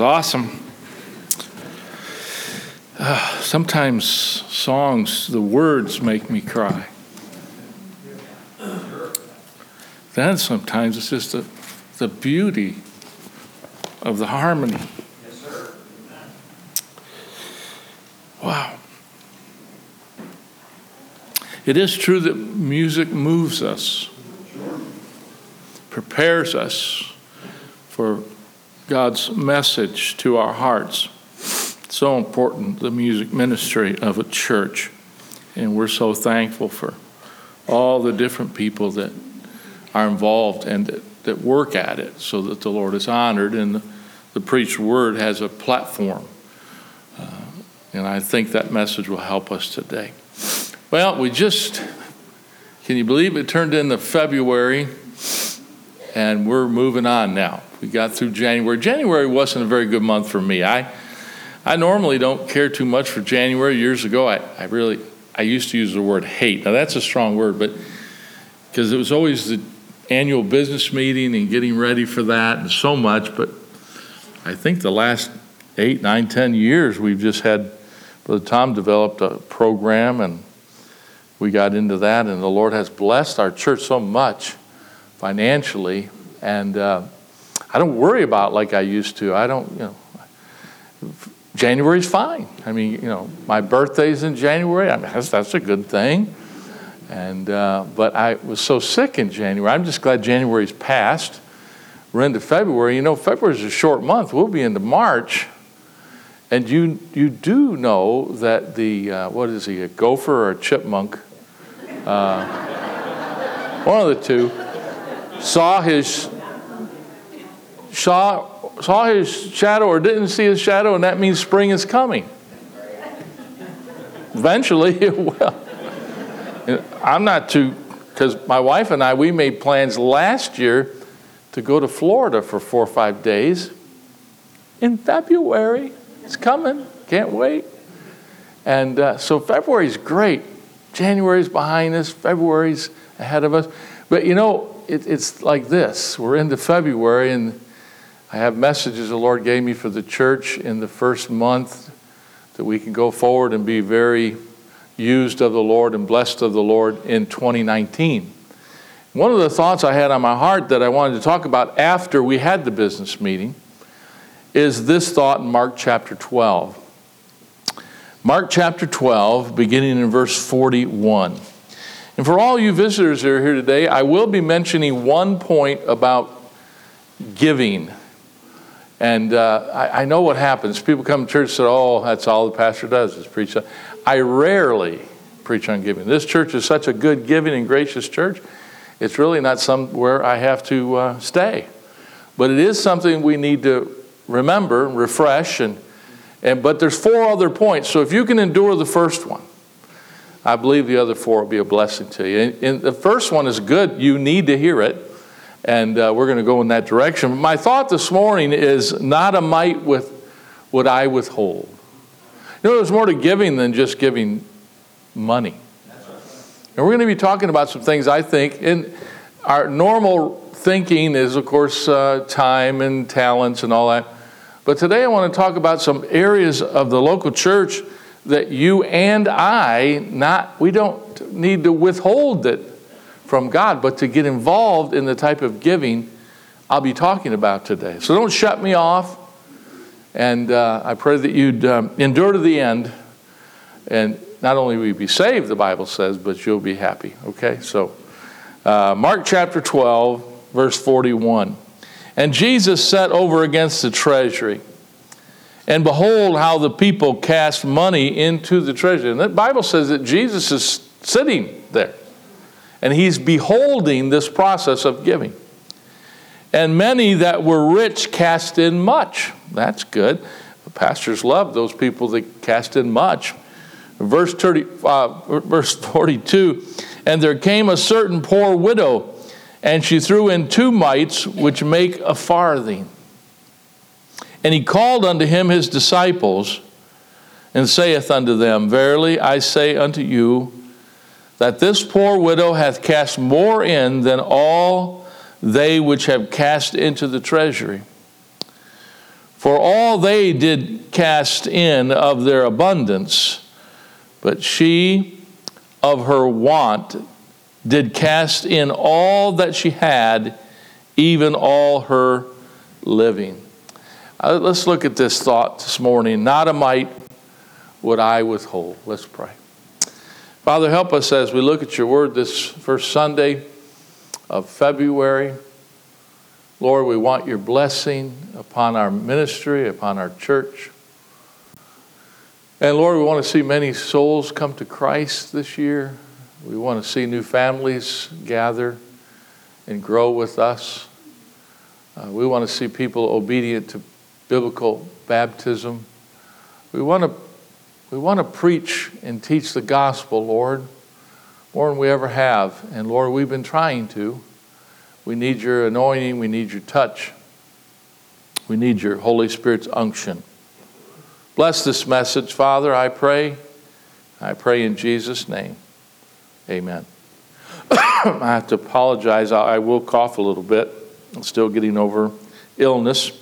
Awesome. Ah, sometimes songs, the words make me cry. Then sometimes it's just the, the beauty of the harmony. Wow. It is true that music moves us prepares us for God's message to our hearts. So important, the music ministry of a church. And we're so thankful for all the different people that are involved and that, that work at it so that the Lord is honored and the, the preached word has a platform. Uh, and I think that message will help us today. Well, we just, can you believe it turned into February? and we're moving on now. We got through January. January wasn't a very good month for me. I, I normally don't care too much for January. Years ago, I, I really, I used to use the word hate. Now that's a strong word, but because it was always the annual business meeting and getting ready for that and so much. But I think the last eight, nine, ten years, we've just had, Brother Tom developed a program and we got into that, and the Lord has blessed our church so much financially, and uh, I don't worry about like I used to. I don't, you know, January's fine. I mean, you know, my birthday's in January. I mean, that's, that's a good thing. And uh, but I was so sick in January. I'm just glad January's passed. We're into February. You know, February's a short month. We'll be into March. And you you do know that the uh, what is he a gopher or a chipmunk? Uh, one of the two saw his saw, saw his shadow or didn't see his shadow, and that means spring is coming. Eventually, it will. I'm not too, because my wife and I, we made plans last year to go to Florida for four or five days in February. It's coming. Can't wait. And uh, so February's great. January's behind us. February's ahead of us. But you know, it, it's like this. We're into February, and I have messages the Lord gave me for the church in the first month that we can go forward and be very used of the Lord and blessed of the Lord in 2019. one of the thoughts I had on my heart that I wanted to talk about after we had the business meeting is this thought in Mark chapter 12. Mark chapter 12, beginning in verse 41. And for all you visitors that are here today, I will be mentioning one point about giving. And uh, I, I, know what happens. People come to church and say, oh, that's all the pastor does is preach. I rarely preach on giving. This church is such a good, giving, and gracious church. It's really not somewhere I have to uh, stay. But it is something we need to remember, refresh, and, and but there's four other points. So if you can endure the first one, I believe the other four will be a blessing to you. And, and the first one is good. You need to hear it. And uh, we're going to go in that direction. My thought this morning is not a mite with what I withhold. You know, there's more to giving than just giving money. And we're going to be talking about some things I think in our normal thinking is, of course, uh, time and talents and all that. But today I want to talk about some areas of the local church that you and I not we don't need to withhold it from God, but to get involved in the type of giving I'll be talking about today. So don't shut me off. And uh, I pray that you'd um, endure to the end. And not only will you be saved, the Bible says, but you'll be happy. Okay? So, uh, Mark chapter 12, verse 41. And Jesus sat over against the treasury and behold, how the people cast money into the treasury. And the Bible says that Jesus is sitting there. And he's beholding this process of giving. And many that were rich cast in much. That's good. The pastors love those people that cast in much. Verse, 30, uh, verse 42 And there came a certain poor widow, and she threw in two mites, which make a farthing. And he called unto him his disciples, and saith unto them, Verily I say unto you, that this poor widow hath cast more in than all they which have cast into the treasury. For all they did cast in of their abundance, but she of her want did cast in all that she had, even all her living. Uh, let's look at this thought this morning. Not a mite would I withhold. Let's pray. Father, help us as we look at your word this first Sunday of February. Lord, we want your blessing upon our ministry, upon our church. And Lord, we want to see many souls come to Christ this year. We want to see new families gather and grow with us. Uh, we want to see people obedient to biblical baptism. We want to we want to preach and teach the gospel, Lord, more than we ever have. And Lord, we've been trying to. We need your anointing, we need your touch. We need your Holy Spirit's unction. Bless this message, Father, I pray. I pray in Jesus' name. Amen. I have to apologize. I will cough a little bit. I'm still getting over illness.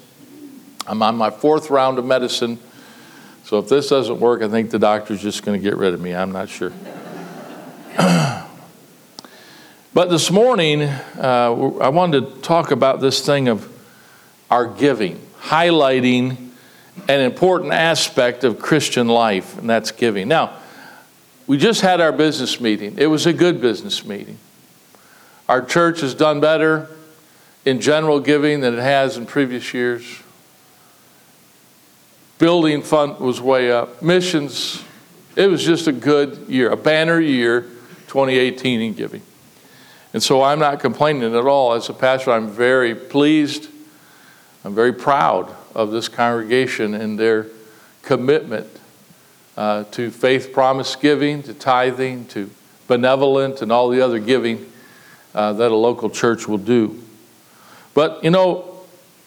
I'm on my fourth round of medicine. So if this doesn't work, I think the doctor's just going to get rid of me. I'm not sure. but this morning, uh, I wanted to talk about this thing of our giving, highlighting an important aspect of Christian life, and that's giving. Now, we just had our business meeting. It was a good business meeting. Our church has done better in general giving than it has in previous years. Building fund was way up. Missions, it was just a good year, a banner year, 2018 in giving. And so I'm not complaining at all. As a pastor, I'm very pleased. I'm very proud of this congregation and their commitment uh, to faith promise giving, to tithing, to benevolent, and all the other giving uh, that a local church will do. But you know,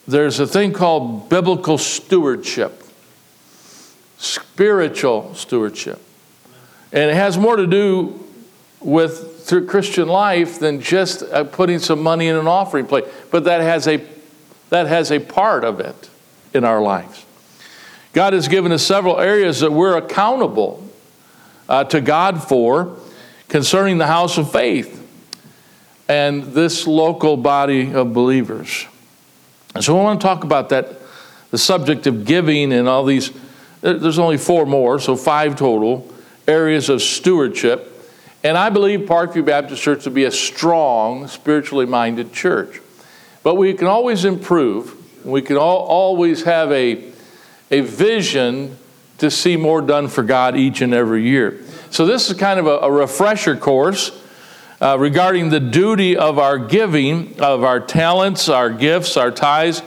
there's a thing called biblical stewardship spiritual stewardship. And it has more to do with through Christian life than just uh, putting some money in an offering plate, but that has a that has a part of it in our lives. God has given us several areas that we're accountable uh, to God for concerning the house of faith. and this local body of believers. And so I want to talk about that, the subject of giving and all these. There's only four more, so five total areas of stewardship. And I believe Parkview Baptist Church to be a strong, spiritually minded church. But we can always improve. We can all, always have a, a vision to see more done for God each and every year. So, this is kind of a, a refresher course uh, regarding the duty of our giving, of our talents, our gifts, our tithes,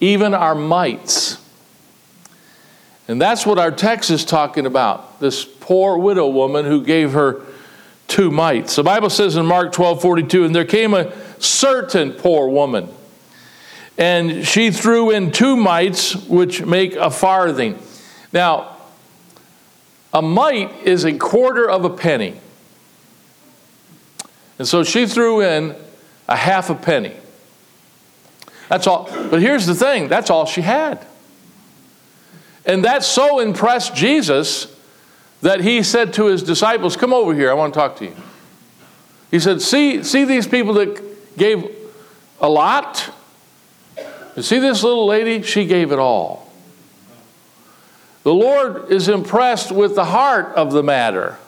even our mites. And that's what our text is talking about this poor widow woman who gave her two mites. The Bible says in Mark 12 42, and there came a certain poor woman, and she threw in two mites, which make a farthing. Now, a mite is a quarter of a penny. And so she threw in a half a penny. That's all. But here's the thing that's all she had. And that so impressed Jesus that he said to his disciples, Come over here, I want to talk to you. He said, See, see these people that gave a lot? You see this little lady? She gave it all. The Lord is impressed with the heart of the matter,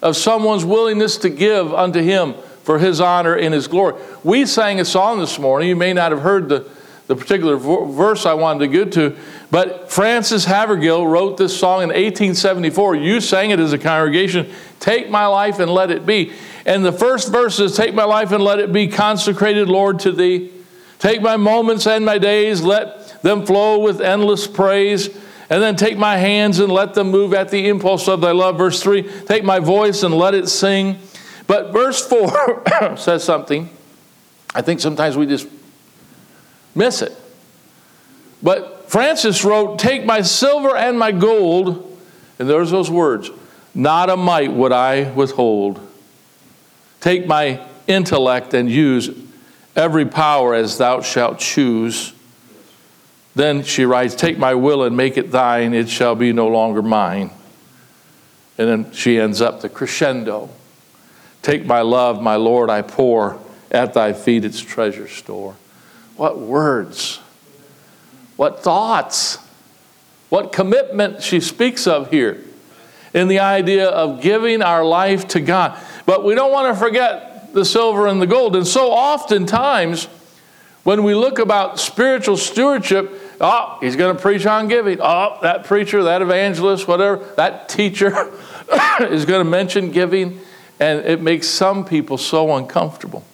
of someone's willingness to give unto Him for His honor and His glory. We sang a song this morning. You may not have heard the, the particular verse I wanted to get to, but Frances Havergal wrote this song in 1874. You sang it as a congregation Take my life and let it be. And the first verse is Take my life and let it be consecrated, Lord, to Thee. Take my moments and my days, let them flow with endless praise. And then take my hands and let them move at the impulse of thy love. Verse 3 Take my voice and let it sing. But verse 4 says something. I think sometimes we just miss it. But Frances wrote, Take my silver and my gold, and there's those words, not a mite would I withhold. Take my intellect and use every power as thou shalt choose. Then she writes, Take my will and make it thine, it shall be no longer mine. And then she ends up the crescendo. Take my love, my Lord, I pour at thy feet its treasure store. What words! What thoughts! What commitment she speaks of here in the idea of giving our life to God. But we don't want to forget the silver and the gold. And so oftentimes, when we look about spiritual stewardship, oh, he's going to preach on giving. Oh, that preacher, that evangelist, whatever, that teacher is going to mention giving. And it makes some people so uncomfortable.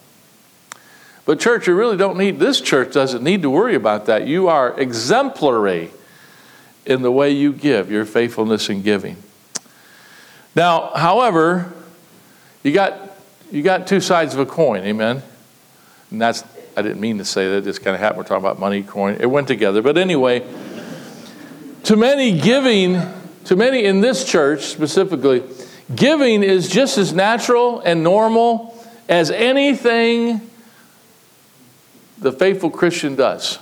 But, church, you really don't need, this church doesn't need to worry about that. You are exemplary in the way you give, your faithfulness in giving. Now, however, you got, you got two sides of a coin, amen? And that's, I didn't mean to say that, it just kind of happened. We're talking about money, coin. It went together. But anyway, to many, giving, to many in this church specifically, giving is just as natural and normal as anything the faithful Christian does.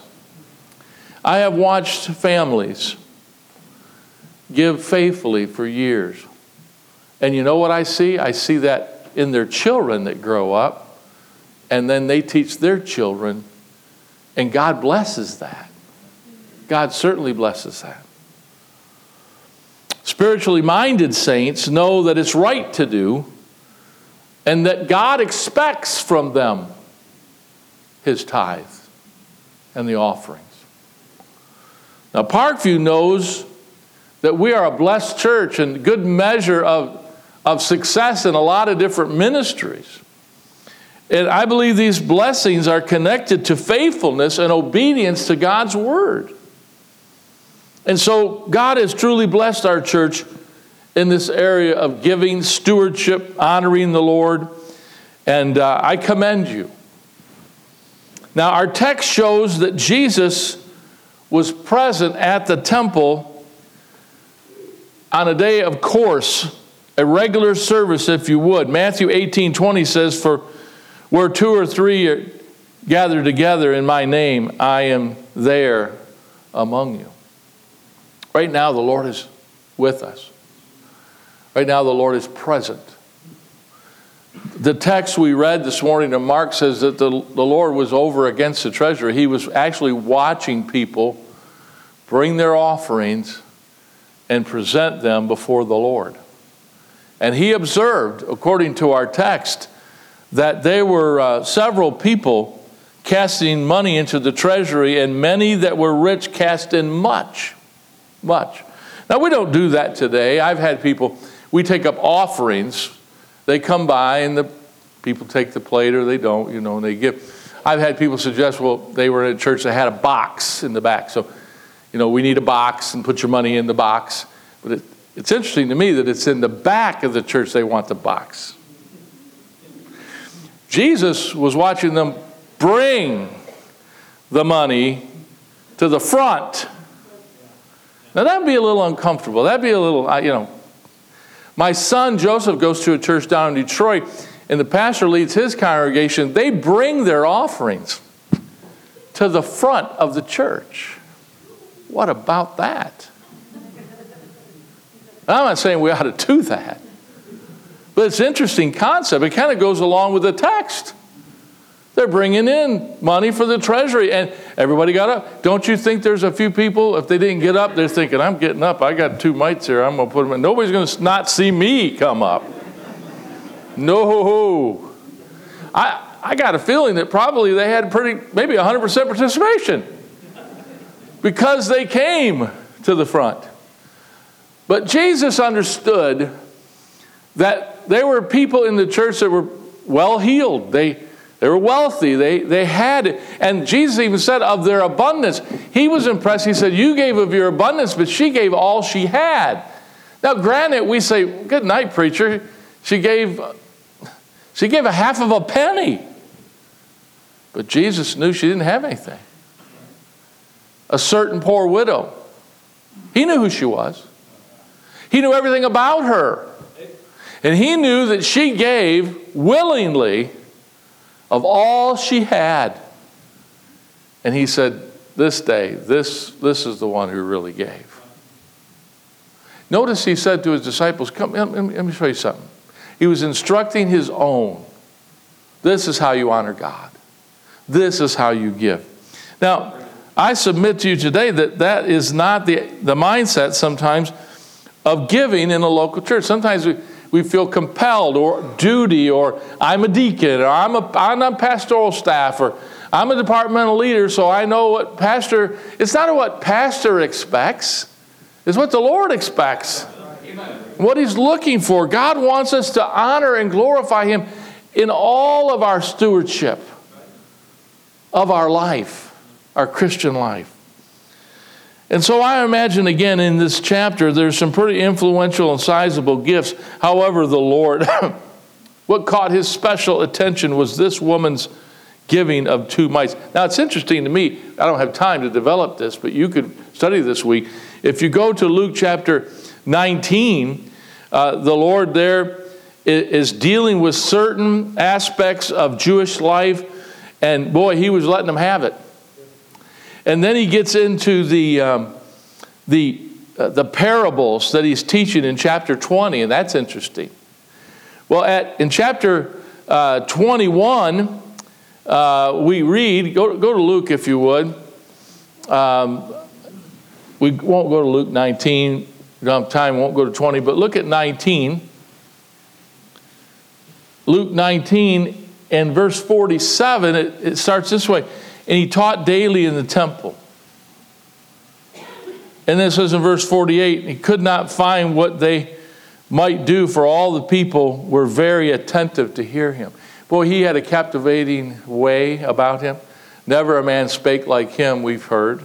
I have watched families give faithfully for years. And you know what I see? I see that in their children that grow up, and then they teach their children, and God blesses that. God certainly blesses that. Spiritually minded saints know that it's right to do, and that God expects from them his tithe and the offerings. Now, Parkview knows that we are a blessed church and good measure of, of success in a lot of different ministries. And I believe these blessings are connected to faithfulness and obedience to God's word. And so God has truly blessed our church in this area of giving, stewardship, honoring the Lord. And uh, I commend you. Now, our text shows that Jesus was present at the temple on a day of course, a regular service, if you would. Matthew 18 20 says, For where two or three are gathered together in my name, I am there among you. Right now, the Lord is with us. Right now, the Lord is present. The text we read this morning in Mark says that the, the Lord was over against the treasury. He was actually watching people bring their offerings and present them before the Lord. And he observed, according to our text, that there were uh, several people casting money into the treasury, and many that were rich cast in much. Much. Now, we don't do that today. I've had people, we take up offerings. They come by, and the people take the plate or they don't, you know, and they give. I've had people suggest, well, they were in a church that had a box in the back. So, you know, we need a box and put your money in the box. But it, it's interesting to me that it's in the back of the church they want the box. Jesus was watching them bring the money to the front. Now, that'd be a little uncomfortable. That'd be a little, you know. My son Joseph goes to a church down in Detroit, and the pastor leads his congregation. They bring their offerings to the front of the church. What about that? I'm not saying we ought to do that. But it's an interesting concept. It kind of goes along with the text. They're bringing in money for the treasury, and everybody got up. Don't you think there's a few people, if they didn't get up, they're thinking, I'm getting up. I got two mites here. I'm going to put them in. Nobody's going to not see me come up. No. I, I got a feeling that probably they had pretty, maybe 100% participation because they came to the front. But Jesus understood that there were people in the church that were well heeled. They, they were wealthy. They, they had. And Jesus even said of their abundance, he was impressed. He said, You gave of your abundance, but she gave all she had. Now, granted, we say, Good night, preacher. She gave, she gave a half of a penny. But Jesus knew she didn't have anything. A certain poor widow. He knew who she was. He knew everything about her. And he knew that she gave willingly of all she had. And he said, This day, this, this is the one who really gave. Notice he said to his disciples, Come, let me, show you something. He was instructing his own. This is how you honor God. This is how you give. Now, I submit to you today that that is not the, the mindset sometimes of giving in a local church. Sometimes we, we feel compelled or duty or I'm a deacon or I'm, a, I'm on pastoral staff or I'm a departmental leader so I know what pastor, it's not what pastor expects, it's what the Lord expects. What he's looking for. God wants us to honor and glorify him in all of our stewardship of our life, our Christian life. And so I imagine again in this chapter, there's some pretty influential and sizable gifts. However, the Lord, what caught his special attention was this woman's giving of two mites. Now, it's interesting to me, I don't have time to develop this, but you could study this week. If you go to Luke chapter 19, uh, the Lord there is dealing with certain aspects of Jewish life, and boy, he was letting them have it. And then he gets into the, um, the, uh, the parables that he's teaching in chapter 20, and that's interesting. Well, at, in chapter uh, 21, uh, we read, go, go to Luke if you would. Um, we won't go to Luke 19, we don't have time, won't go to 20, but look at 19. Luke 19 and verse 47, it, it starts this way and he taught daily in the temple. And then it says in verse 48 he could not find what they might do, for all the people were very attentive to hear him. Boy, he had a captivating way about him. Never a man spake like him, we've heard.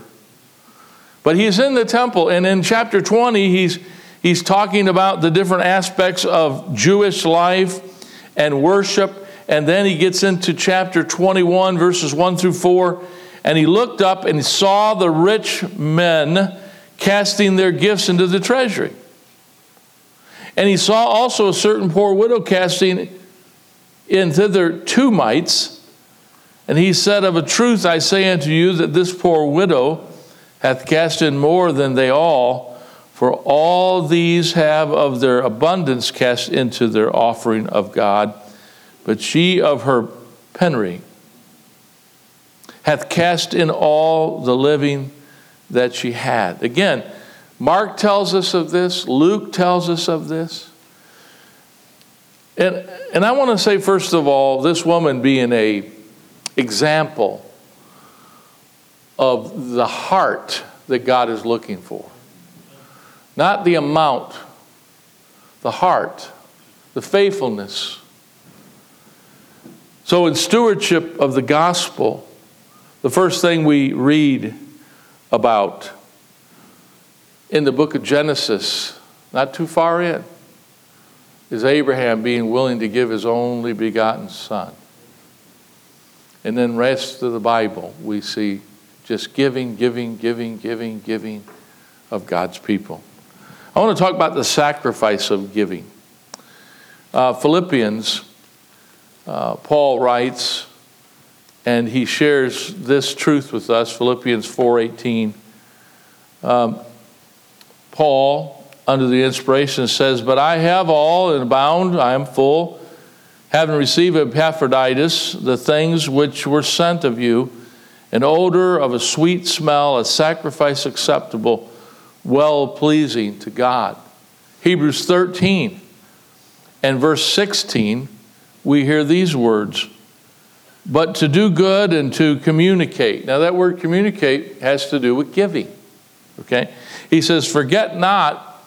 But he's in the temple, and in chapter 20, he's, he's talking about the different aspects of Jewish life and worship and then he gets into chapter 21, verses 1 through 4. And he looked up and saw the rich men casting their gifts into the treasury. And he saw also a certain poor widow casting in thither two mites. And he said, Of a truth I say unto you that this poor widow hath cast in more than they all, for all these have of their abundance cast into their offering of God but she of her penury hath cast in all the living that she had. Again, Mark tells us of this, Luke tells us of this. And, and I want to say, first of all, this woman being a example of the heart that God is looking for. Not the amount, the heart, the faithfulness. So, in stewardship of the gospel, the first thing we read about in the book of Genesis, not too far in, is Abraham being willing to give his only begotten son. And then rest of the Bible, we see just giving, giving, giving, giving, giving of God's people. I want to talk about the sacrifice of giving. Uh, Philippians, uh, Paul writes, and he shares this truth with us. Philippians 4:18. Um, Paul, under the inspiration, says, "But I have all and abound; I am full, having received Epaphroditus the things which were sent of you." an odor of a sweet smell, a sacrifice acceptable, well pleasing to God. Hebrews 13 and verse 16, we hear these words but to do good and to communicate. Now, that word communicate has to do with giving. Okay? He says, Forget not,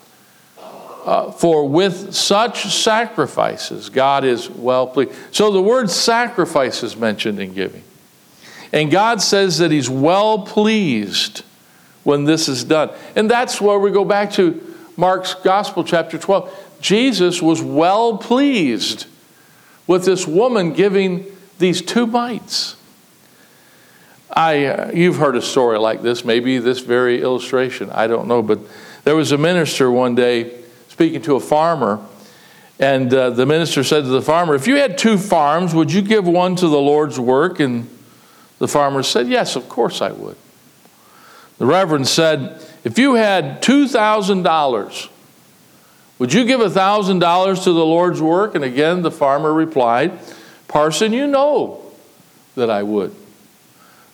uh, for with such sacrifices, God is well pleased. So the word sacrifice is mentioned in giving. And God says that He's well pleased when this is done. And that's where we go back to Mark's Gospel, chapter 12. Jesus was well pleased with this woman giving these two mites. I, uh, you've heard a story like this, maybe this very illustration, I don't know, but there was a minister one day speaking to a farmer, and uh, the minister said to the farmer, If you had two farms, would you give one to the Lord's work and the farmer said, Yes, of course I would. The Reverend said, If you had $2,000, would you give a $1,000 to the Lord's work? And again, the farmer replied, Parson, you know that I would.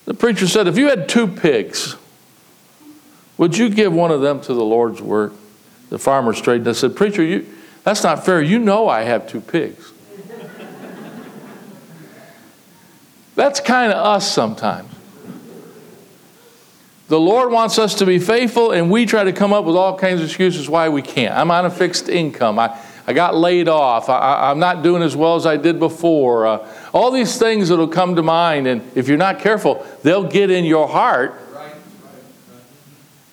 The preacher said, If you had two pigs, would you give one of them to the Lord's work? The farmer straightened and said, Preacher, you, that's not fair. You know I have two pigs. That's kind of us sometimes. The Lord wants us to be faithful, and we try to come up with all kinds of excuses why we can't. I'm on a fixed income. I, I got laid off. I, am not doing as well as I did before. Uh, all these things that will come to mind, and if you're not careful, they'll get in your heart.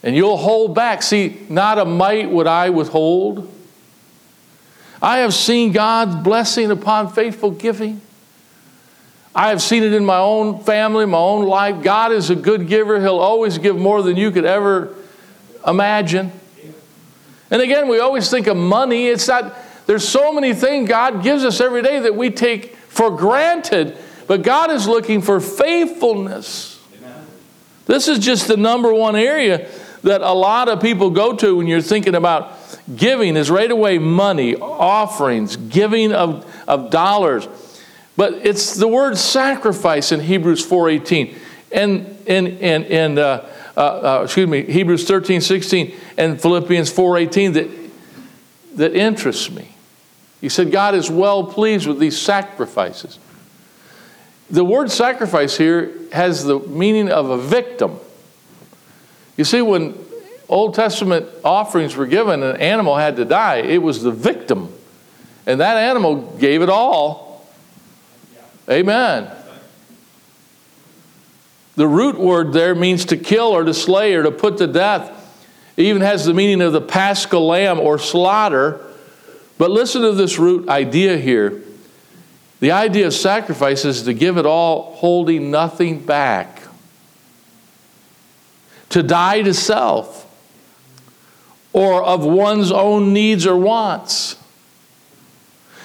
And you'll hold back. See, not a mite would I withhold. I have seen God's blessing upon faithful giving. I have seen it in my own family, my own life. God is a good giver. He'll always give more than you could ever imagine. And again, we always think of money. It's not, there's so many things God gives us every day that we take for granted, but God is looking for faithfulness. This is just the number one area that a lot of people go to when you're thinking about giving is right away money, offerings, giving of, of dollars. But it's the word sacrifice in Hebrews 4.18 and, and, and, and uh, uh, uh, excuse me, Hebrews 13:16 and Philippians 4.18 that, that interests me. He said God is well pleased with these sacrifices. The word sacrifice here has the meaning of a victim. You see, when Old Testament offerings were given, an animal had to die, it was the victim. And that animal gave it all Amen. The root word there means to kill or to slay or to put to death. It even has the meaning of the paschal lamb or slaughter. But listen to this root idea here. The idea of sacrifice is to give it all, holding nothing back. To die to self or of one's own needs or wants.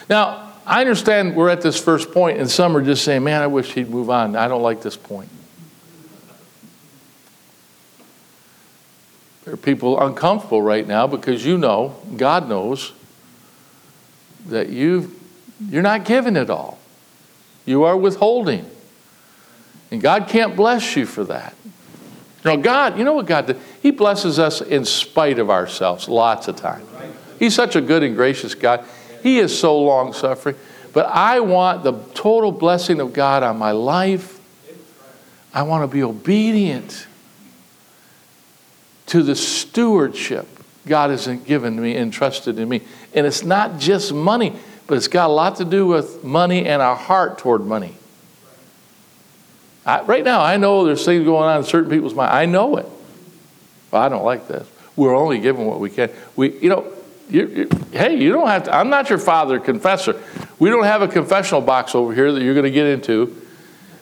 Now, I understand we're at this first point, and some are just saying, man, I wish he'd move on. I don't like this point. There are people uncomfortable right now because you know, God knows, that you you're not giving it all. You are withholding. And God can't bless you for that. Know, God, you know what God did? He blesses us in spite of ourselves lots of times. He's such a good and gracious God. He is so long suffering. But I want the total blessing of God on my life. I want to be obedient to the stewardship God has given me, entrusted in me. And it's not just money, but it's got a lot to do with money and our heart toward money. I, right now, I know there's things going on in certain people's mind. I know it. I don't like this. We're only given what we can. We, you know, you, you, hey, you don't have to. I'm not your father confessor. We don't have a confessional box over here that you're going to get into,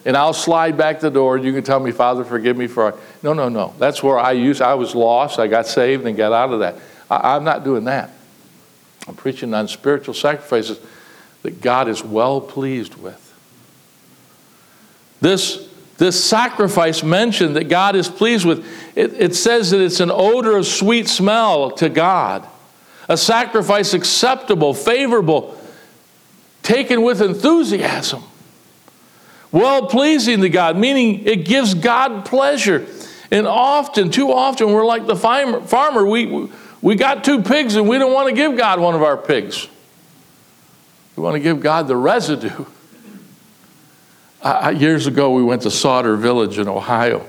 and I'll slide back the door and you can tell me, Father, forgive me for. No, no, no. That's where I use. I was lost. I got saved and got out of that. I, I'm not doing that. I'm preaching on spiritual sacrifices that God is well pleased with. This, this sacrifice mentioned that God is pleased with, it, it says that it's an odor of sweet smell to God, a sacrifice acceptable, favorable, taken with enthusiasm, well pleasing to God, meaning it gives God pleasure. And often, too often, we're like the farmer. We, we got two pigs and we don't want to give God one of our pigs. We want to give God the residue. Uh, years ago, we went to Sauder Village in Ohio.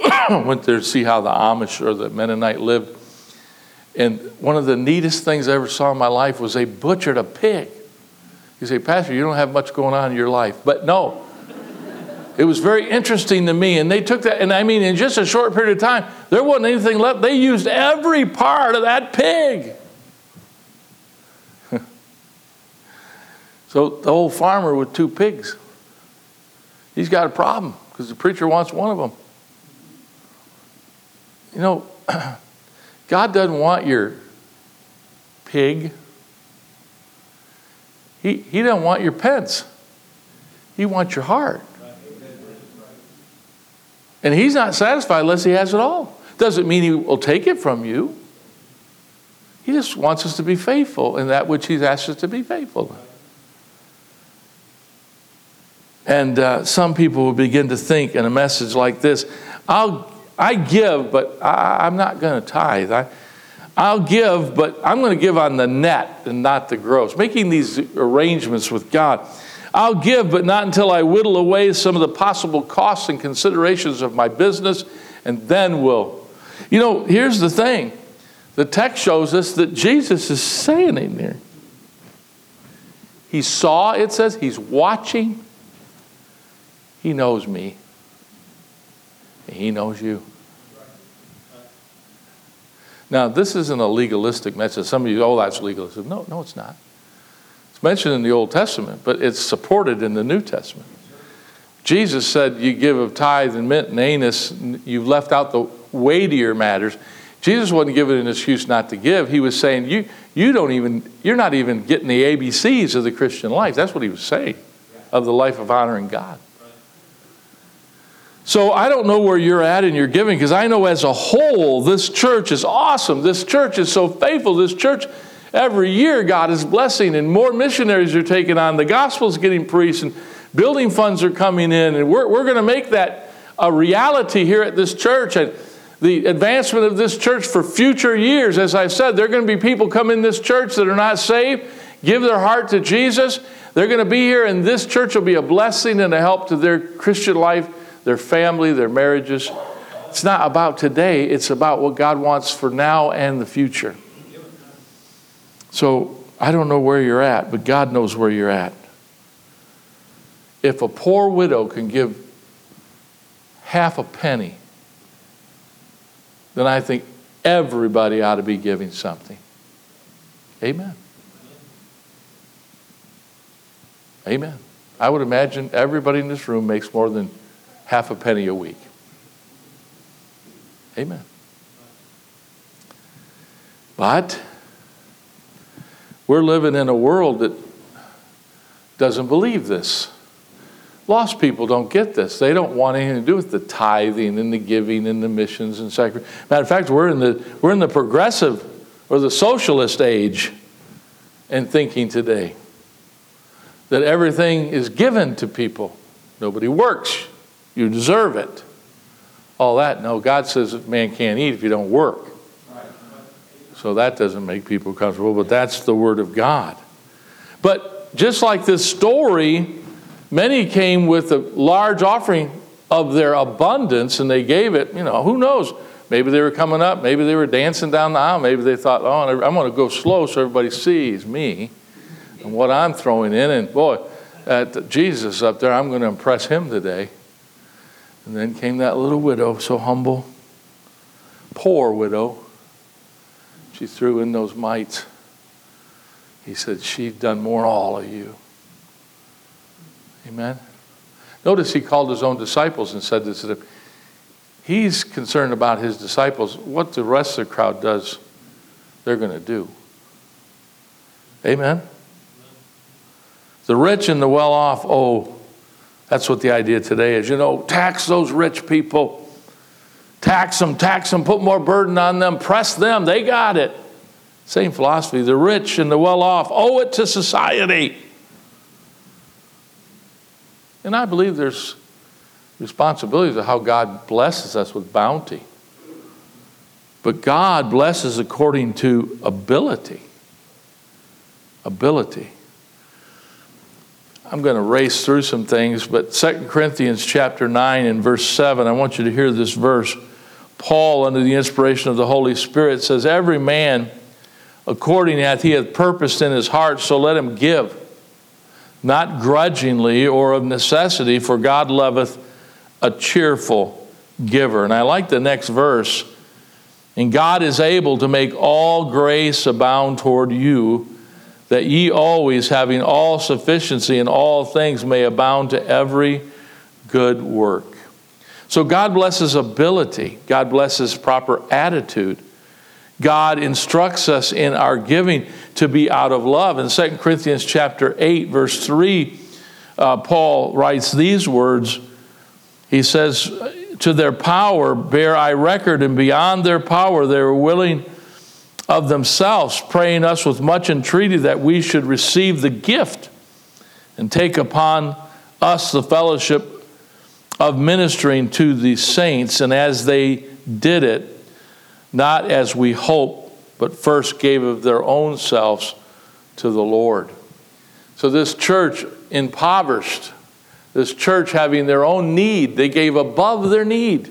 went there to see how the Amish or the Mennonite lived. And one of the neatest things I ever saw in my life was they butchered a pig. You say, Pastor, you don't have much going on in your life. But no, it was very interesting to me. And they took that, and I mean, in just a short period of time, there wasn't anything left. They used every part of that pig. so the old farmer with two pigs, he's got a problem because the preacher wants one of them. You know, God doesn't want your pig. He, he doesn't want your pence. He wants your heart. And he's not satisfied unless he has it all. Doesn't mean he will take it from you. He just wants us to be faithful in that which he's asked us to be faithful. And uh, some people will begin to think in a message like this I'll, I give, but I, am not going to tithe. I, I'll give, but I'm going to give on the net and not the gross. Making these arrangements with God. I'll give, but not until I whittle away some of the possible costs and considerations of my business, and then will. You know, here's the thing the text shows us that Jesus is saying in there. He saw, it says, he's watching. He knows me. He knows you. Now, this isn't a legalistic message. Some of you, oh, that's legalistic. No, no, it's not. It's mentioned in the Old Testament, but it's supported in the New Testament. Jesus said, You give of tithe and mint and anise, you've left out the weightier matters. Jesus wasn't giving an excuse not to give. He was saying, you, you don't even, you're not even getting the ABCs of the Christian life. That's what he was saying, of the life of honoring God. So I don't know where you're at in your giving because I know as a whole, this church is awesome. This church is so faithful. This church Every year, God is blessing, and more missionaries are taken on. The gospel's getting preached, and building funds are coming in, and we're, we're going to make that a reality here at this church. And the advancement of this church for future years, as I said, there are going to be people come in this church that are not saved, give their heart to Jesus. They're going to be here, and this church will be a blessing and a help to their Christian life, their family, their marriages. It's not about today, it's about what God wants for now and the future. So I don't know where you're at, but God knows where you're at. If a poor widow can give half a penny, then I think everybody ought to be giving something. Amen. Amen. I would imagine everybody in this room makes more than half a penny a week. Amen. But we're living in a world that doesn't believe this. Lost people don't get this. They don't want anything to do with the tithing and the giving and the missions and sacrifice. Matter of fact, we're in the, we're in the progressive or the socialist age in thinking today. that everything is given to people. Nobody works. You deserve it. All that. No, God says man can't eat if you don't work. So that doesn't make people comfortable, but that's the Word of God. But just like this story, many came with a large offering of their abundance and they gave it, you know, who knows? Maybe they were coming up, maybe they were dancing down the aisle, maybe they thought, oh, I'm going to go slow so everybody sees me and what I'm throwing in. And boy, at Jesus up there, I'm going to impress him today. And then came that little widow, so humble, poor widow. She threw in those mites. He said, She's done more than all of you. Amen. Notice he called his own disciples and said this to them. He's concerned about his disciples. What the rest of the crowd does, they're going to do. Amen. The rich and the well off, oh, that's what the idea today is. You know, tax those rich people. Tax them, tax them, put more burden on them, press them, they got it. Same philosophy. The rich and the well off owe it to society. And I believe there's responsibilities of how God blesses us with bounty. But God blesses according to ability. Ability. I'm going to race through some things, but 2 Corinthians chapter 9 and verse 7, I want you to hear this verse. Paul, under the inspiration of the Holy Spirit, says, Every man according as he hath purposed in his heart, so let him give not grudgingly or of necessity, for God loveth a cheerful giver. And I like the next verse. And God is able to make all grace abound toward you, that ye always, having all sufficiency in all things, may abound to every good work. So God blesses ability, God blesses proper attitude. God instructs us in our giving to be out of love. In 2 Corinthians chapter 8, verse 3, uh, Paul writes these words. He says, To their power bear I record, and beyond their power they were willing of themselves, praying us with much entreaty that we should receive the gift and take upon us the fellowship of ministering to the saints. And as they did it, not as we hope, but first gave of their own selves to the Lord. So, this church impoverished, this church having their own need, they gave above their need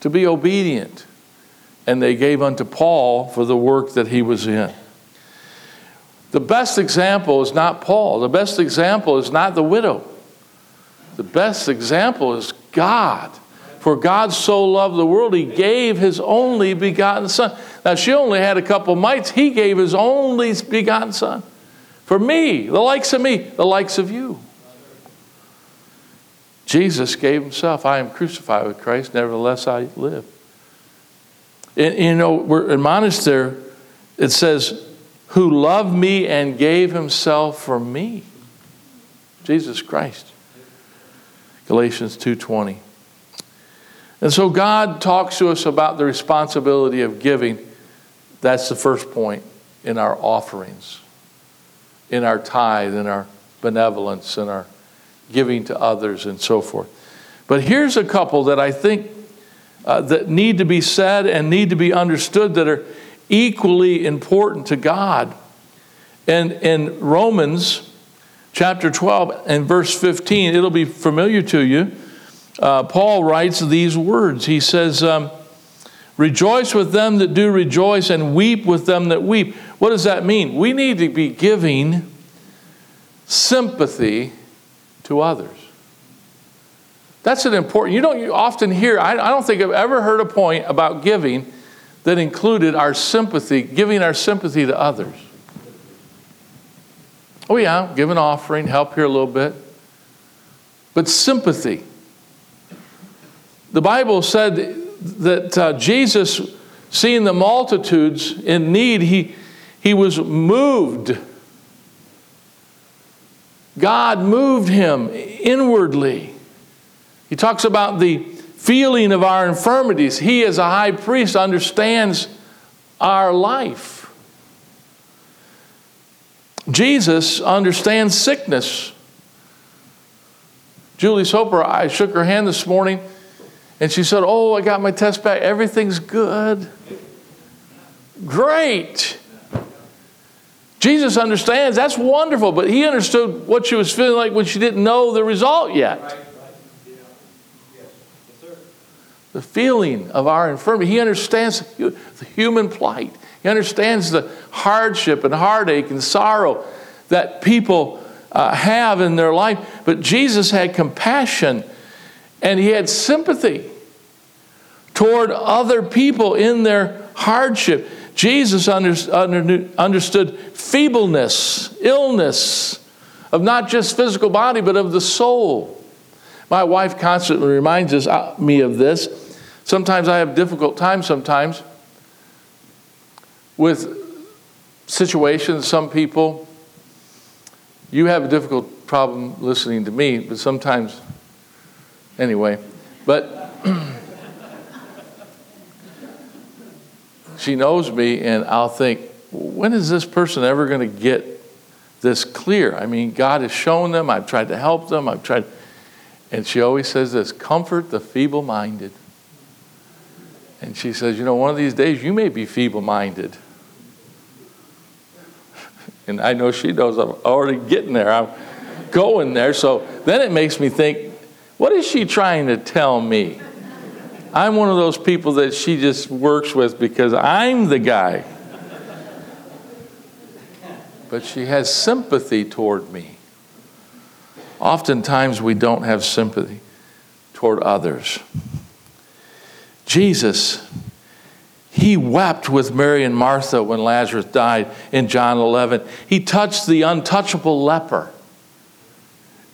to be obedient. And they gave unto Paul for the work that he was in. The best example is not Paul. The best example is not the widow. The best example is God. For God so loved the world, he gave his only begotten Son. Now, she only had a couple mites. He gave his only begotten Son. For me, the likes of me, the likes of you. Jesus gave himself. I am crucified with Christ, nevertheless I live. And, you know, we're admonished there, it says, who loved me and gave himself for me. Jesus Christ. Galatians 2:20. And so God talks to us about the responsibility of giving. That's the first point in our offerings, in our tithe, in our benevolence, in our giving to others, and so forth. But here's a couple that I think uh, that need to be said and need to be understood that are equally important to God. And in Romans chapter 12 and verse 15, it'll be familiar to you uh, Paul writes these words. He says, um, Rejoice with them that do rejoice, and weep with them that weep. What does that mean? We need to be giving sympathy to others. That's an important, you don't you often hear, I, I don't think I've ever heard a point about giving that included our sympathy, giving our sympathy to others. Oh, yeah, give an offering, help here a little bit. But sympathy. The Bible said that uh, Jesus, seeing the multitudes in need, he, he was moved. God moved him inwardly. He talks about the feeling of our infirmities. He, as a high priest, understands our life. Jesus understands sickness. Julie Soper, I shook her hand this morning and she said, Oh, I got my test back. Everything's good. Great. Jesus understands. That's wonderful. But he understood what she was feeling like when she didn't know the result yet. The feeling of our infirmity. He understands the human plight. He understands the hardship and heartache and sorrow that people uh, have in their life. But Jesus had compassion and he had sympathy toward other people in their hardship. Jesus under, under, understood feebleness, illness of not just physical body, but of the soul. My wife constantly reminds us, uh, me of this. Sometimes I have difficult times sometimes with situations, some people, you have a difficult problem listening to me, but sometimes, anyway, but she knows me, and I'll think, when is this person ever going to get this clear? I mean, God has shown them, I've tried to help them, I've tried, and she always says this comfort the feeble minded. And she says, You know, one of these days you may be feeble minded. And I know she knows I'm already getting there. I'm going there. So then it makes me think, what is she trying to tell me? I'm one of those people that she just works with because I'm the guy. But she has sympathy toward me. Oftentimes we don't have sympathy toward others. Jesus he wept with Mary and Martha when Lazarus died in John 11. He touched the untouchable leper.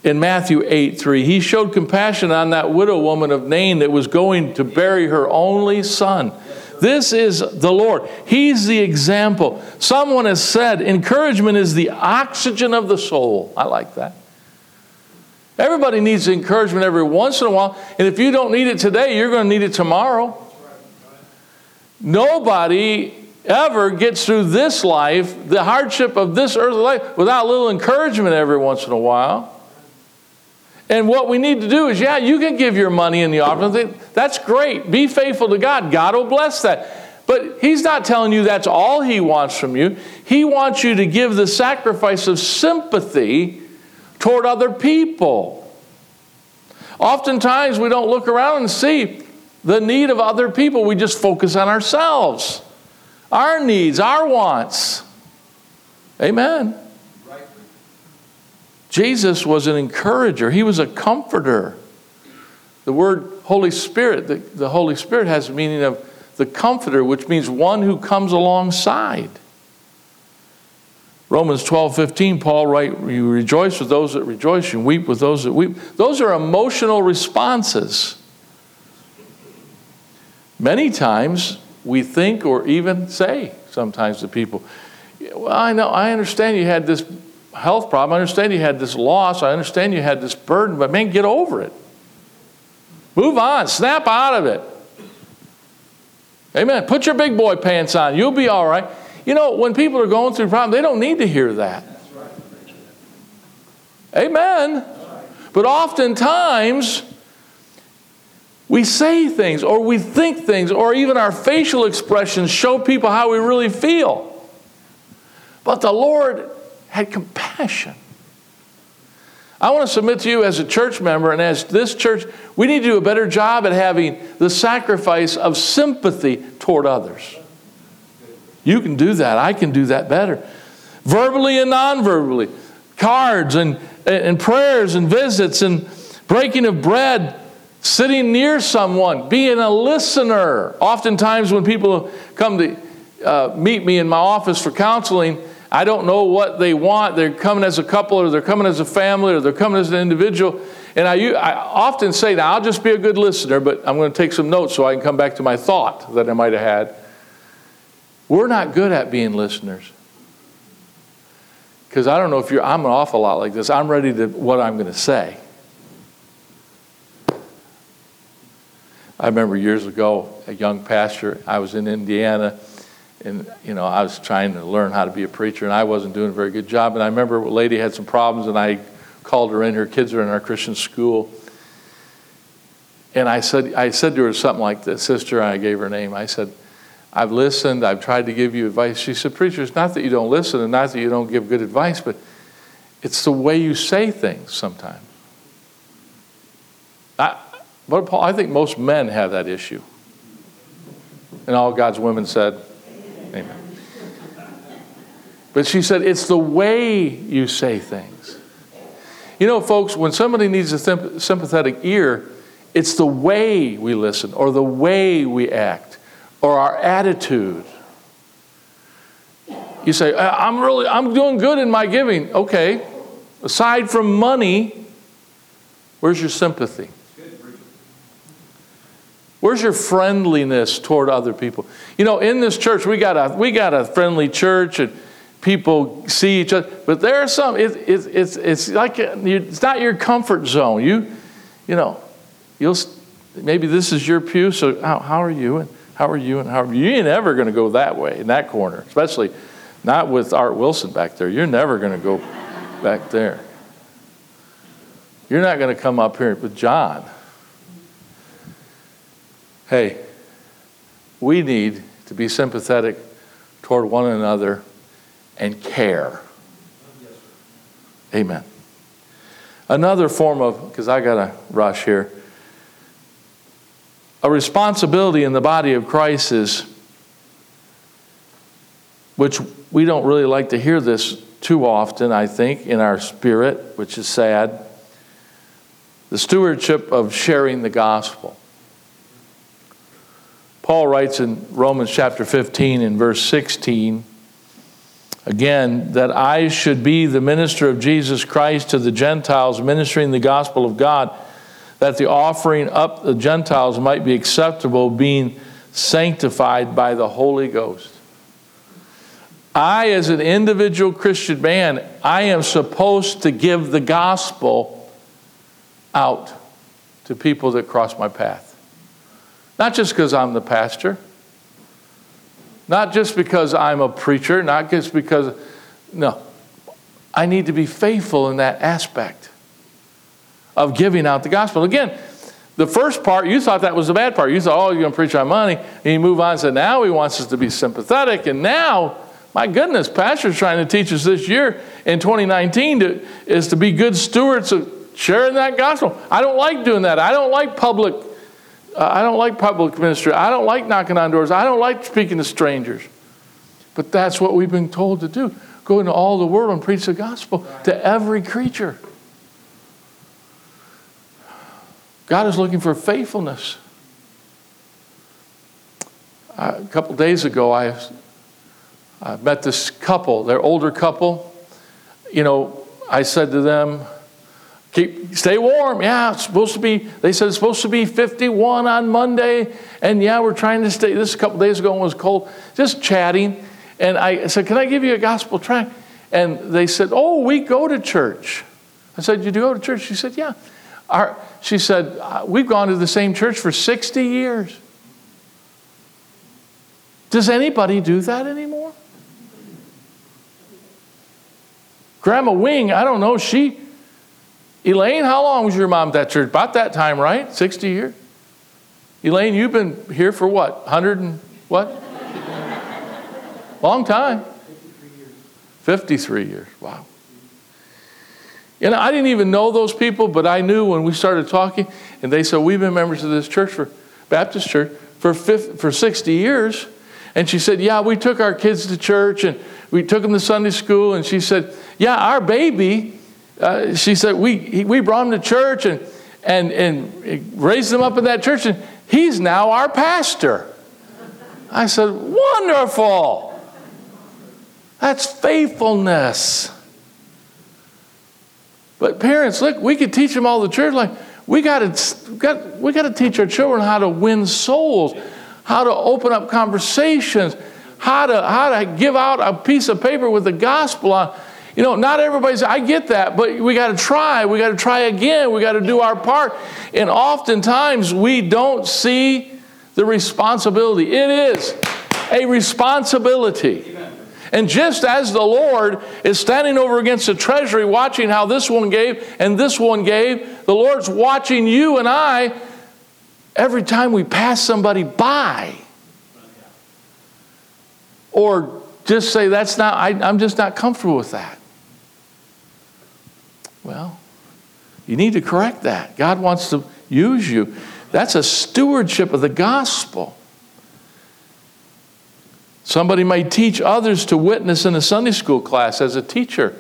In Matthew 8 3, he showed compassion on that widow woman of Nain that was going to bury her only son. This is the Lord. He's the example. Someone has said encouragement is the oxygen of the soul. I like that. Everybody needs encouragement every once in a while. And if you don't need it today, you're going to need it tomorrow. Nobody ever gets through this life, the hardship of this earthly life, without a little encouragement every once in a while. And what we need to do is, yeah, you can give your money in the offering. That's great. Be faithful to God. God will bless that. But He's not telling you that's all He wants from you. He wants you to give the sacrifice of sympathy toward other people. Oftentimes, we don't look around and see the need of other people. We just focus on ourselves, our needs, our wants. Amen. Jesus was an encourager, he was a comforter. The word Holy Spirit, the, the Holy Spirit has the meaning of the comforter, which means one who comes alongside. Romans 12, 15, Paul writes, You rejoice with those that rejoice, you weep with those that weep. Those are emotional responses. Many times we think or even say sometimes to people, Well, I know, I understand you had this health problem. I understand you had this loss. I understand you had this burden, but man, get over it. Move on. Snap out of it. Amen. Put your big boy pants on. You'll be all right. You know, when people are going through problems, they don't need to hear that. Amen. But oftentimes, we say things or we think things or even our facial expressions show people how we really feel. But the Lord had compassion. I want to submit to you as a church member and as this church, we need to do a better job at having the sacrifice of sympathy toward others. You can do that. I can do that better. Verbally and non verbally. Cards and, and prayers and visits and breaking of bread sitting near someone, being a listener. Oftentimes, when people come to uh, meet me in my office for counseling, I don't know what they want. They're coming as a couple, or they're coming as a family, or they're coming as an individual. And I, I often say, now I'll just be a good listener, but I'm going to take some notes so I can come back to my thought that I might have had. We're not good at being listeners. Because I don't know if you're, I'm an awful lot like this. I'm ready to what I'm going to say. I remember years ago, a young pastor, I was in Indiana, and you know, I was trying to learn how to be a preacher, and I wasn't doing a very good job. And I remember a lady had some problems, and I called her in. Her kids are in our Christian school, and I said, I said to her something like this, sister. I gave her name. I said, I've listened. I've tried to give you advice. She said, preacher, it's not that you don't listen, and not that you don't give good advice, but it's the way you say things sometimes. I, but Paul, I think most men have that issue. And all God's women said, Amen. But she said, it's the way you say things. You know, folks, when somebody needs a sympathetic ear, it's the way we listen or the way we act or our attitude. You say, uh, I'm really, I'm doing good in my giving. Okay. Aside from money, where's your sympathy? Where's your friendliness toward other people? You know, in this church, we got a, we got a friendly church and people see each other, but there are some, it, it, it's, it's like, it's not your comfort zone. You, you know, you'll, maybe this is your pew, so how, how are you? And how are you? And how are you? You ain't ever going to go that way, in that corner, especially not with Art Wilson back there. You're never going to go back there. You're not going to come up here with John hey, we need to be sympathetic toward one another and care. Amen. Another form of, because I got to rush here, a responsibility in the body of Christ is, which we don't really like to hear this too often, I think, in our spirit, which is sad the stewardship of sharing the gospel. Paul writes in Romans chapter 15 and verse 16 again that I should be the minister of Jesus Christ to the Gentiles, ministering the gospel of God, that the offering up the Gentiles might be acceptable, being sanctified by the Holy Ghost. I, as an individual Christian man, I am supposed to give the gospel out to people that cross my path. Not just because I'm the pastor, not just because I'm a preacher, not just because, no. I need to be faithful in that aspect of giving out the gospel. Again, the first part, you thought that was the bad part. You thought, oh, you're going to preach on money. And you move on and said, now he wants us to be sympathetic. And now, my goodness, Pastor's trying to teach us this year in 2019 to, is to be good stewards of sharing that gospel. I don't like doing that. I don't like public uh, I don't like public ministry. I don't like knocking on doors. I don't like speaking to strangers. But that's what we've been told to do go into all the world and preach the gospel to every creature. God is looking for faithfulness. A couple days ago, I, I met this couple, they're older couple. You know, I said to them, Keep, stay warm. Yeah, it's supposed to be, they said it's supposed to be 51 on Monday. And yeah, we're trying to stay. This a couple days ago it was cold, just chatting. And I said, Can I give you a gospel tract? And they said, Oh, we go to church. I said, You do go to church? She said, Yeah. Our, she said, uh, We've gone to the same church for 60 years. Does anybody do that anymore? Grandma Wing, I don't know, she Elaine, how long was your mom at that church? About that time, right? 60 years? Elaine, you've been here for what? 100 and what? Long time. 53 years. 53 years. Wow. You know, I didn't even know those people, but I knew when we started talking, and they said, We've been members of this church for Baptist church for, 50, for 60 years. And she said, Yeah, we took our kids to church and we took them to Sunday school. And she said, Yeah, our baby uh, she said, we, we brought him to church and, and, and raised him up in that church, and he's now our pastor. I said, Wonderful. That's faithfulness. But parents, look, we could teach them all the church like we got to got, we got to teach our children how to win souls, how to open up conversations, how to how to give out a piece of paper with the gospel on you know, not everybody's, I get that, but we got to try. We got to try again. We got to do our part. And oftentimes we don't see the responsibility. It is a responsibility. And just as the Lord is standing over against the treasury watching how this one gave and this one gave, the Lord's watching you and I every time we pass somebody by. Or just say, that's not, I, I'm just not comfortable with that. Well, you need to correct that. God wants to use you. That's a stewardship of the gospel. Somebody may teach others to witness in a Sunday school class as a teacher.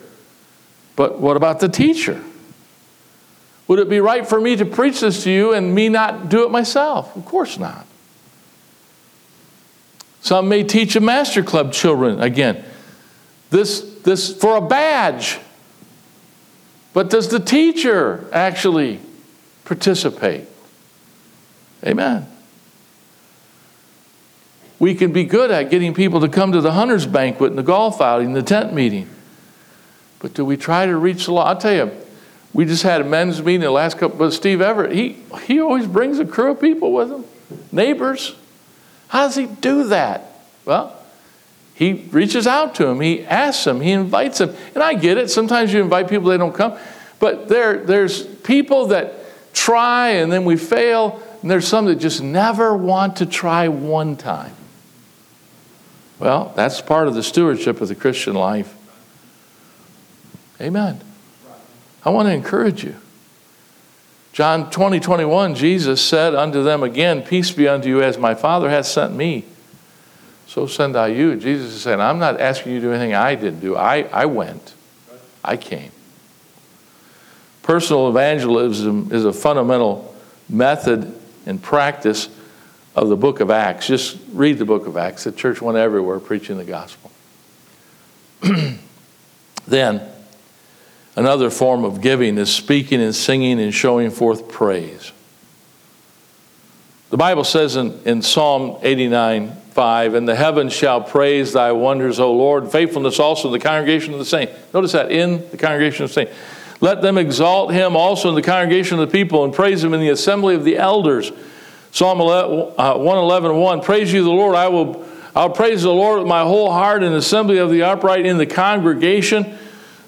But what about the teacher? Would it be right for me to preach this to you and me not do it myself? Of course not. Some may teach a master club children again. This, this for a badge. But does the teacher actually participate? Amen. We can be good at getting people to come to the hunter's banquet and the golf outing, the tent meeting. But do we try to reach the law? I'll tell you, we just had a men's meeting the last couple, but Steve Everett, he, he always brings a crew of people with him, neighbors. How does he do that? Well, he reaches out to him, he asks them, he invites them. And I get it. Sometimes you invite people, they don't come. But there, there's people that try and then we fail, and there's some that just never want to try one time. Well, that's part of the stewardship of the Christian life. Amen. I want to encourage you. John 20, 21, Jesus said unto them again, Peace be unto you as my Father hath sent me. So send I you. Jesus is saying, I'm not asking you to do anything I didn't do. I, I went. I came. Personal evangelism is a fundamental method and practice of the book of Acts. Just read the book of Acts. The church went everywhere preaching the gospel. then, another form of giving is speaking and singing and showing forth praise. The Bible says in, in Psalm 89 5, And the heavens shall praise thy wonders, O Lord, faithfulness also in the congregation of the saints. Notice that, in the congregation of the saints. Let them exalt him also in the congregation of the people and praise him in the assembly of the elders. Psalm 111, uh, 1, Praise you, the Lord. I will I'll praise the Lord with my whole heart in the assembly of the upright in the congregation.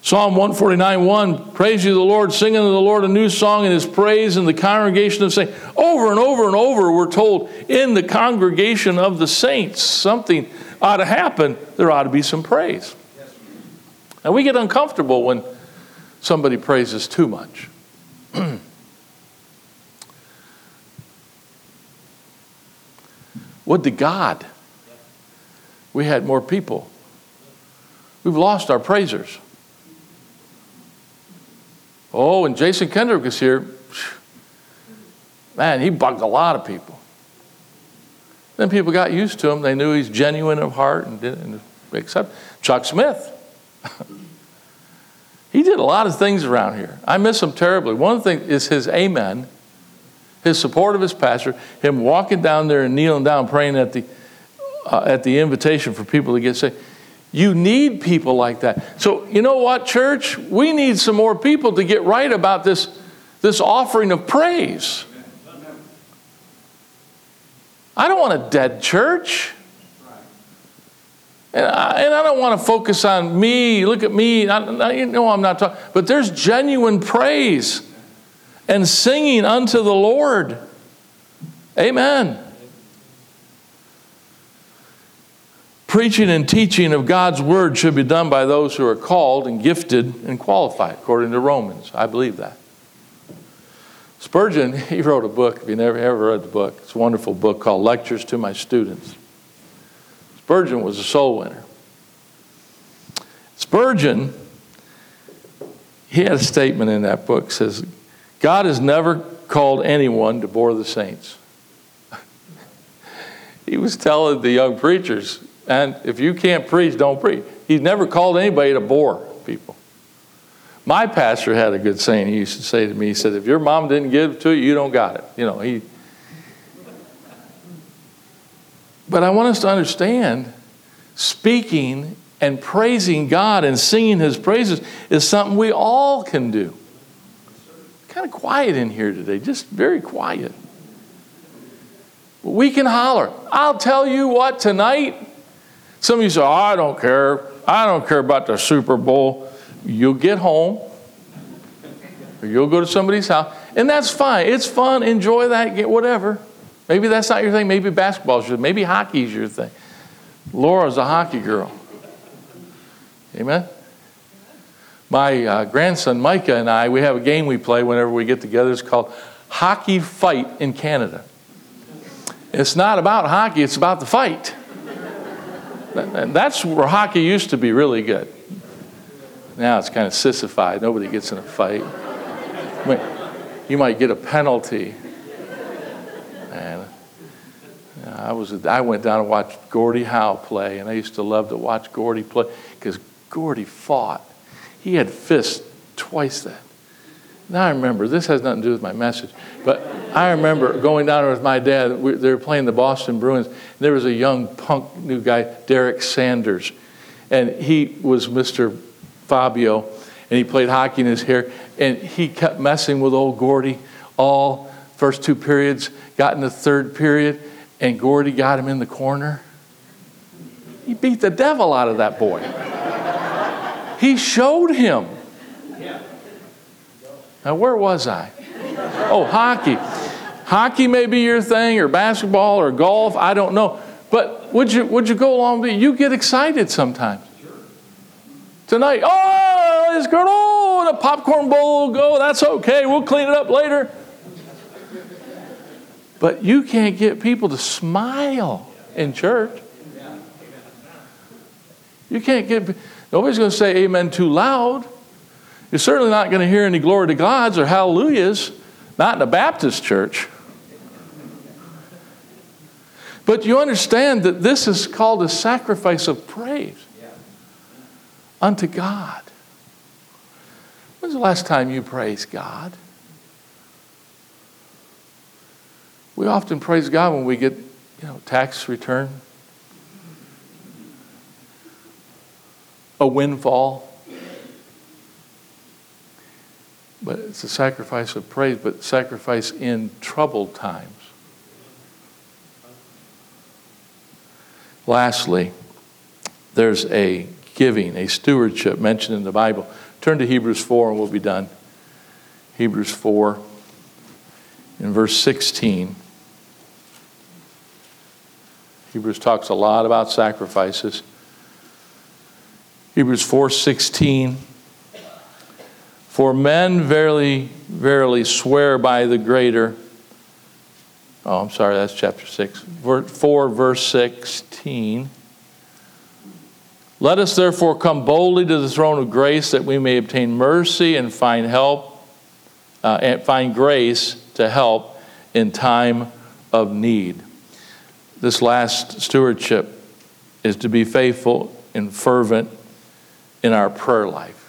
Psalm 149, 1, Praise you, the Lord, sing unto the Lord a new song in his praise in the congregation of saints. Over and over and over, we're told, in the congregation of the saints, something ought to happen. There ought to be some praise. And we get uncomfortable when somebody praises too much. Would to God we had more people. We've lost our praisers. Oh, and Jason Kendrick was here. Man, he bugged a lot of people. Then people got used to him. They knew he's genuine of heart and didn't accept. Chuck Smith. he did a lot of things around here. I miss him terribly. One thing is his amen, his support of his pastor, him walking down there and kneeling down praying at the, uh, at the invitation for people to get saved. You need people like that. So, you know what, church? We need some more people to get right about this, this offering of praise. I don't want a dead church. And I, and I don't want to focus on me. Look at me. I, you know I'm not talking. But there's genuine praise and singing unto the Lord. Amen. Preaching and teaching of God's word should be done by those who are called and gifted and qualified, according to Romans. I believe that. Spurgeon, he wrote a book, if you never ever read the book, it's a wonderful book called Lectures to My Students. Spurgeon was a soul winner. Spurgeon, he had a statement in that book says, God has never called anyone to bore the saints. he was telling the young preachers, and if you can't preach, don't preach. He's never called anybody to bore people. My pastor had a good saying he used to say to me, he said, if your mom didn't give to you, you don't got it. You know, he But I want us to understand speaking and praising God and singing his praises is something we all can do. Kind of quiet in here today, just very quiet. We can holler. I'll tell you what, tonight, Some of you say, oh, I don't care. I don't care about the Super Bowl. You'll get home, or you'll go to somebody's house, and that's fine. It's fun. Enjoy that. Get whatever. Maybe that's not your thing. Maybe basketball's your Maybe hockey's your thing. Laura's a hockey girl. Amen. My uh, grandson Micah and I, we have a game we play whenever we get together. It's called Hockey Fight in Canada. It's not about hockey, it's about the fight. That's where hockey used to be really good. Now it's kind of sissified. Nobody gets in a fight. You might get a penalty. And I was I went down and watched Gordie Howe play, and I used to love to watch Gordie play because Gordie fought. He had fists twice that. Now I remember, this has nothing to do with my message, but I remember going down with my dad. We, they were playing the Boston Bruins. there was a young punk new guy, Derek Sanders. And he was Mr. Fabio, and he played hockey in his hair. And he kept messing with old Gordie all first two periods, got in the third period, and Gordie got him in the corner. He beat the devil out of that boy. He showed him. Now, where was I? Oh, hockey. Hockey may be your thing, or basketball, or golf. I don't know. But would you would you go along with it? You get excited sometimes. Tonight, oh, it's good. Oh, the popcorn bowl will go. That's okay. We'll clean it up later. But you can't get people to smile in church. You can't get, nobody's going to say amen too loud. You're certainly not going to hear any glory to God's or hallelujahs, not in a Baptist church. But you understand that this is called a sacrifice of praise unto God. When's the last time you praised God? We often praise God when we get, you know, tax return, a windfall. But it's a sacrifice of praise, but sacrifice in troubled times. Lastly, there's a giving, a stewardship mentioned in the Bible. Turn to Hebrews 4 and we'll be done. Hebrews 4 in verse 16. Hebrews talks a lot about sacrifices. Hebrews 4:16 For men verily verily swear by the greater Oh, I'm sorry, that's chapter 6. 4 verse 16 Let us therefore come boldly to the throne of grace that we may obtain mercy and find help uh, and find grace to help in time of need this last stewardship is to be faithful and fervent in our prayer life.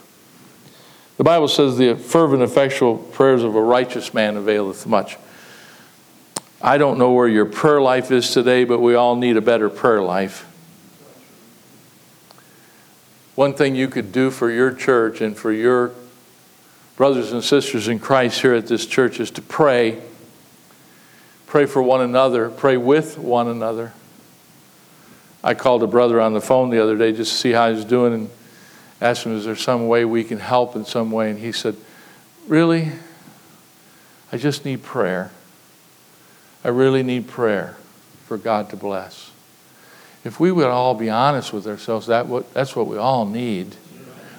The Bible says the fervent, effectual prayers of a righteous man availeth much. I don't know where your prayer life is today, but we all need a better prayer life. One thing you could do for your church and for your brothers and sisters in Christ here at this church is to pray Pray for one another, pray with one another. I called a brother on the phone the other day just to see how he's doing and asked him, Is there some way we can help in some way? And he said, Really? I just need prayer. I really need prayer for God to bless. If we would all be honest with ourselves, that what, that's what we all need.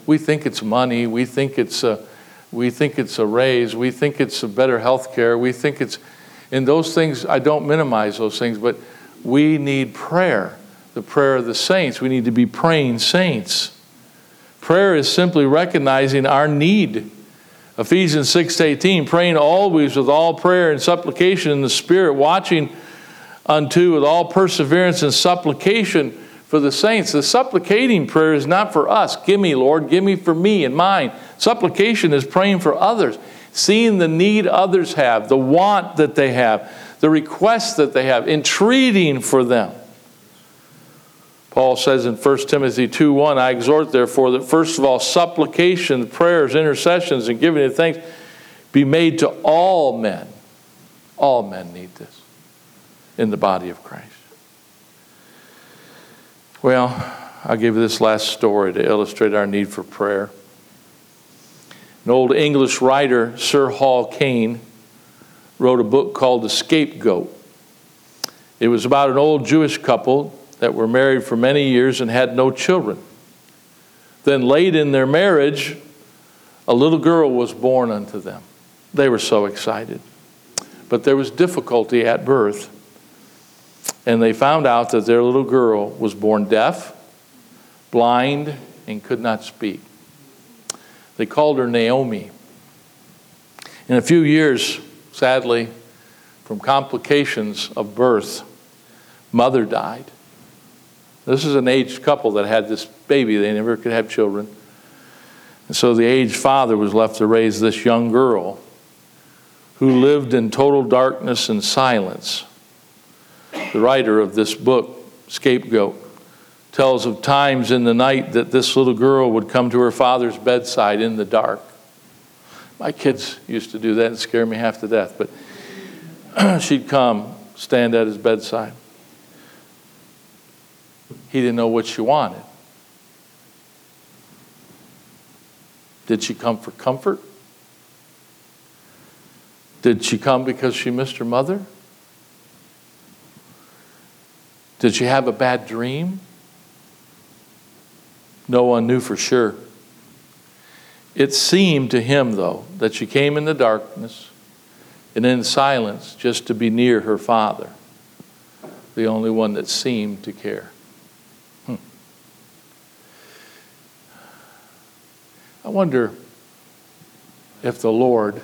We think it's money. We think it's a, we think it's a raise. We think it's a better health care. We think it's in those things, I don't minimize those things, but we need prayer, the prayer of the saints. We need to be praying saints. Prayer is simply recognizing our need. Ephesians 6:18, praying always with all prayer and supplication in the Spirit, watching unto with all perseverance and supplication for the saints. The supplicating prayer is not for us. Give me, Lord, give me for me and mine. Supplication is praying for others seeing the need others have, the want that they have, the request that they have, entreating for them. Paul says in 1 Timothy 2 1, I exhort therefore that first of all, supplications, prayers, intercessions, and giving of thanks be made to all men. All men need this in the body of Christ. Well, I'll give you this last story to illustrate our need for prayer. An old English writer, Sir Hall Caine, wrote a book called The Scapegoat. It was about an old Jewish couple that were married for many years and had no children. Then, late in their marriage, a little girl was born unto them. They were so excited. But there was difficulty at birth. And they found out that their little girl was born deaf, blind, and could not speak. They called her Naomi. In a few years, sadly, from complications of birth, mother died. This is an aged couple that had this baby. They never could have children. And so the aged father was left to raise this young girl who lived in total darkness and silence. The writer of this book, Scapegoat, tells of times in the night that this little girl would come to her father's bedside in the dark. My kids used to do that and scare me half to death, but she'd come, stand at his bedside. He didn't know what she wanted. Did she come for comfort? Did she come because she missed her mother? Did she have a bad dream? No one knew for sure. It seemed to him, though, that she came in the darkness and in silence just to be near her father, the only one that seemed to care. I wonder if the Lord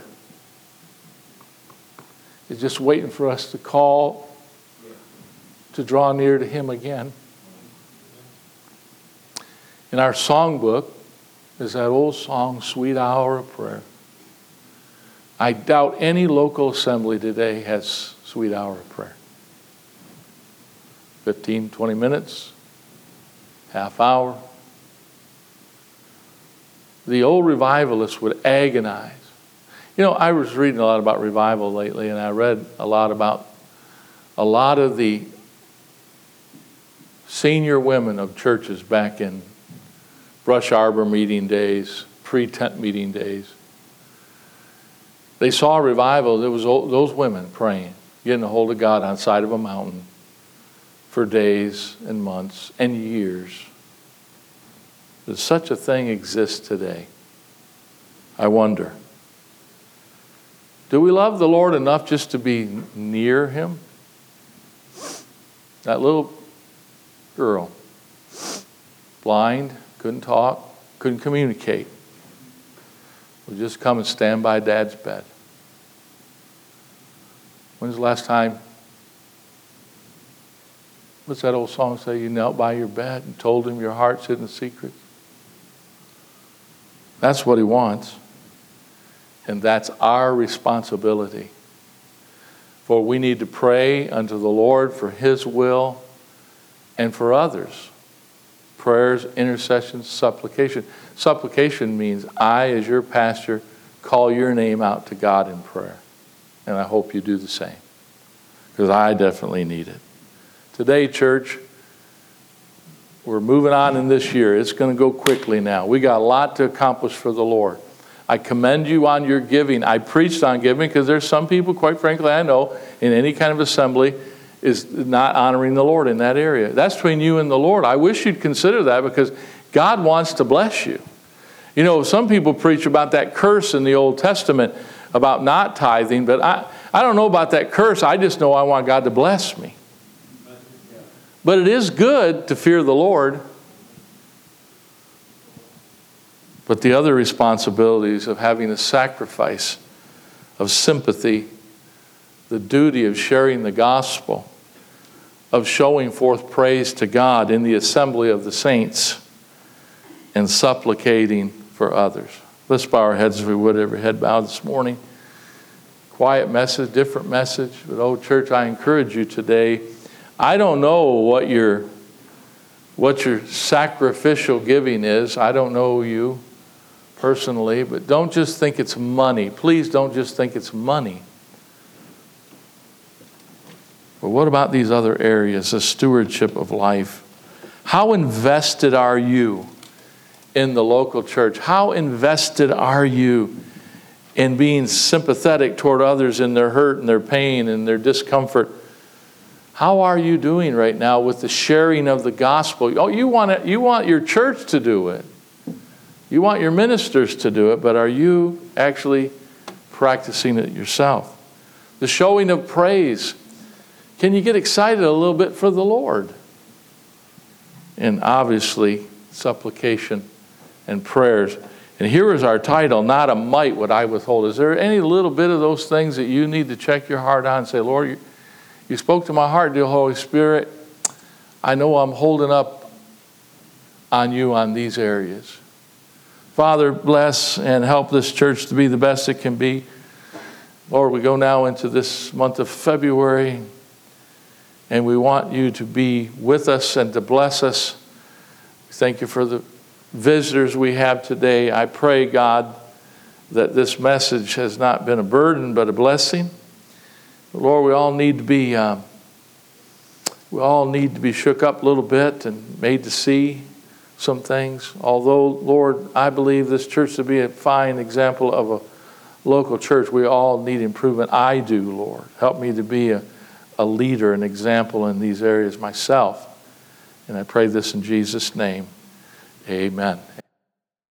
is just waiting for us to call to draw near to Him again. In our songbook is that old song, Sweet Hour of Prayer. I doubt any local assembly today has Sweet Hour of Prayer. 15, 20 minutes, half hour. The old revivalists would agonize. You know, I was reading a lot about revival lately, and I read a lot about a lot of the senior women of churches back in brush arbor meeting days, pre tent meeting days. They saw revival. There was those women praying, getting a hold of God on side of a mountain for days and months and years. Does such a thing exist today? I wonder. Do we love the Lord enough just to be near Him? That little girl, blind, couldn't talk, couldn't communicate, would just come and stand by dad's bed. When's the last time? What's that old song say? You knelt by your bed and told him your heart's hidden secrets. That's what he wants. And that's our responsibility. For we need to pray unto the Lord for his will and for others. Prayers, intercessions, supplication. Supplication means I, as your pastor, call your name out to God in prayer. And I hope you do the same, because I definitely need it. Today, church, we're moving on in this year. It's going to go quickly now. We got a lot to accomplish for the Lord. I commend you on your giving. I preached on giving because there's some people, quite frankly, I know in any kind of assembly is not honoring the Lord in that area. That's between you and the Lord. I wish you'd consider that because God wants to bless you. You know, some people preach about that curse in the Old Testament about not tithing, but I, I don't know about that curse. I just know I want God to bless me. But it is good to fear the Lord. But the other responsibilities of having a sacrifice of sympathy, the duty of sharing the gospel, of showing forth praise to God in the assembly of the saints and supplicating for others. Let's bow our heads if we would, every head bowed this morning. Quiet message, different message. But, oh, church, I encourage you today. I don't know what your, what your sacrificial giving is. I don't know you personally, but don't just think it's money. Please don't just think it's money. But what about these other areas, the stewardship of life? How invested are you in the local church? How invested are you in being sympathetic toward others in their hurt and their pain and their discomfort? How are you doing right now with the sharing of the gospel? Oh, you want, it, you want your church to do it. You want your ministers to do it, but are you actually practicing it yourself? The showing of praise. Can you get excited a little bit for the Lord? And obviously, supplication and prayers. And here is our title, Not a Mite Would I Withhold. Is there any little bit of those things that you need to check your heart on and say, Lord, you, spoke to my heart, dear Holy Spirit. I know I'm holding up on you on these areas. Father, bless and help this church to be the best it can be. Lord, we go now into this month of February, and we want you to be with us and to bless us. Thank you for the visitors we have today. I pray, God, that this message has not been a burden but a blessing. Lord, we all need to be uh, we all need to be shook up a little bit and made to see some things. Although, Lord, I believe this church to be a fine example of a local church, we all need improvement. I do, Lord. Help me to be a, a leader, an example in these areas myself. And I pray this in Jesus' name. Amen.